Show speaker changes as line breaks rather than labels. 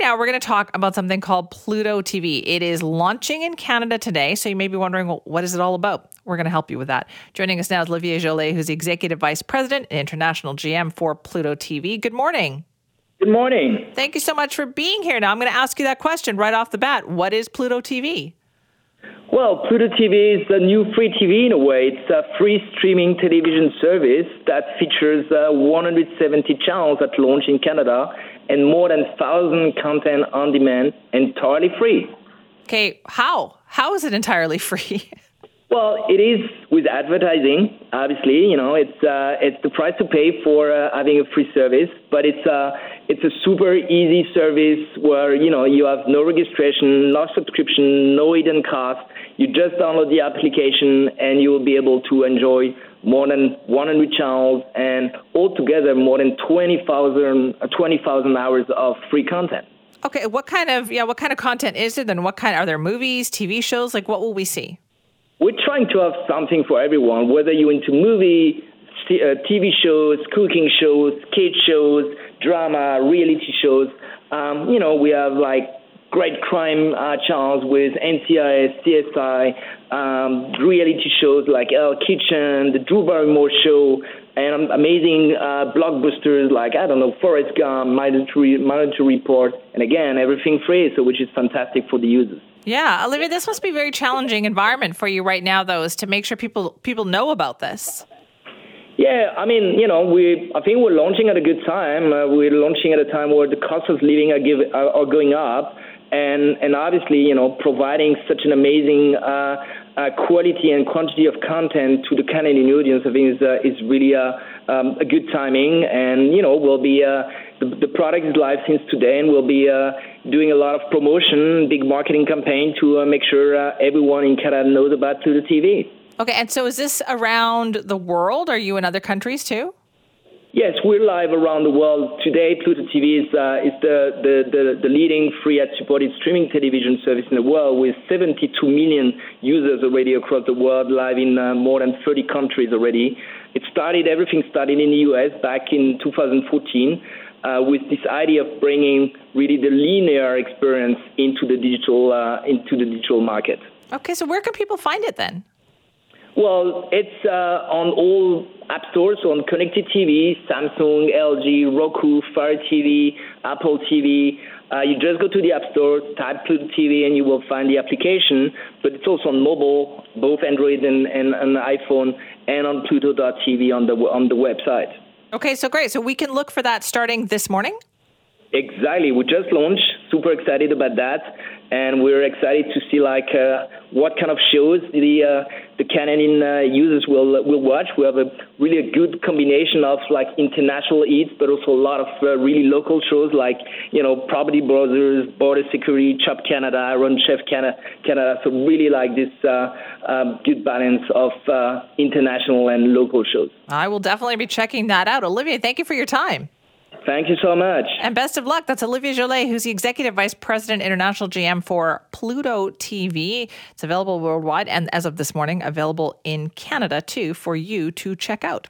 now, we're going to talk about something called Pluto TV. It is launching in Canada today. So you may be wondering, well, what is it all about? We're going to help you with that. Joining us now is Olivier Jollet, who's the Executive Vice President and International GM for Pluto TV. Good morning.
Good morning.
Thank you so much for being here. Now, I'm going to ask you that question right off the bat. What is Pluto TV?
Well, Pluto TV is a new free TV in a way. It's a free streaming television service that features uh, 170 channels at launch in Canada and more than 1,000 content on demand entirely free.
Okay, how? How is it entirely free?
Well, it is with advertising. Obviously, you know, it's uh, it's the price to pay for uh, having a free service, but it's a uh, it's a super easy service where you know you have no registration, no subscription, no hidden cost. You just download the application and you will be able to enjoy more than 100 channels and altogether more than 20,000 uh, 20, hours of free content.
Okay, what kind of yeah, what kind of content is it? And what kind are there movies, TV shows? Like what will we see?
we're trying to have something for everyone, whether you're into movie, TV uh, shows, cooking shows, kids shows, drama, reality shows. Um, you know, we have like great crime uh, channels with NCIS, CSI, um, reality shows like El Kitchen, The Drew Barrymore Show, and amazing uh, blockbusters like I don't know Forrest Gump, Minority, Minority Report, and again everything free, so which is fantastic for the users.
Yeah, Olivier, this must be a very challenging environment for you right now, though, is to make sure people people know about this.
Yeah, I mean, you know, we I think we're launching at a good time. Uh, we're launching at a time where the costs of living are, give, are, are going up, and and obviously, you know, providing such an amazing uh, uh, quality and quantity of content to the Canadian audience, I think is uh, is really a um, a good timing, and you know, we'll be. Uh, the, the product is live since today, and we'll be uh, doing a lot of promotion, big marketing campaign to uh, make sure uh, everyone in Canada knows about Pluto TV.
Okay, and so is this around the world? Are you in other countries too?
Yes, we're live around the world. Today, Pluto TV is, uh, is the, the, the, the, leading free ad supported streaming television service in the world with 72 million users already across the world, live in uh, more than 30 countries already. It started, everything started in the US back in 2014 uh, with this idea of bringing really the linear experience into the digital uh, into the digital market.
Okay, so where can people find it then?
Well, it's uh, on all app stores, so on connected TV, Samsung, LG, Roku, Fire TV, Apple TV. Uh, you just go to the app store, type Pluto TV, and you will find the application. But it's also on mobile, both Android and, and, and iPhone, and on Pluto.tv on the on the website.
Okay, so great. So we can look for that starting this morning?
Exactly. We just launched. Super excited about that, and we're excited to see like uh, what kind of shows the uh, the Canadian uh, users will will watch. We have a really a good combination of like international eats, but also a lot of uh, really local shows like you know Property Brothers, Border Security, Chop Canada, Run Chef Canada. Canada. So really like this uh, um, good balance of uh, international and local shows.
I will definitely be checking that out. Olivier, thank you for your time.
Thank you so much.
And best of luck. That's Olivier Jollet, who's the Executive Vice President, International GM for Pluto TV. It's available worldwide and as of this morning, available in Canada too for you to check out.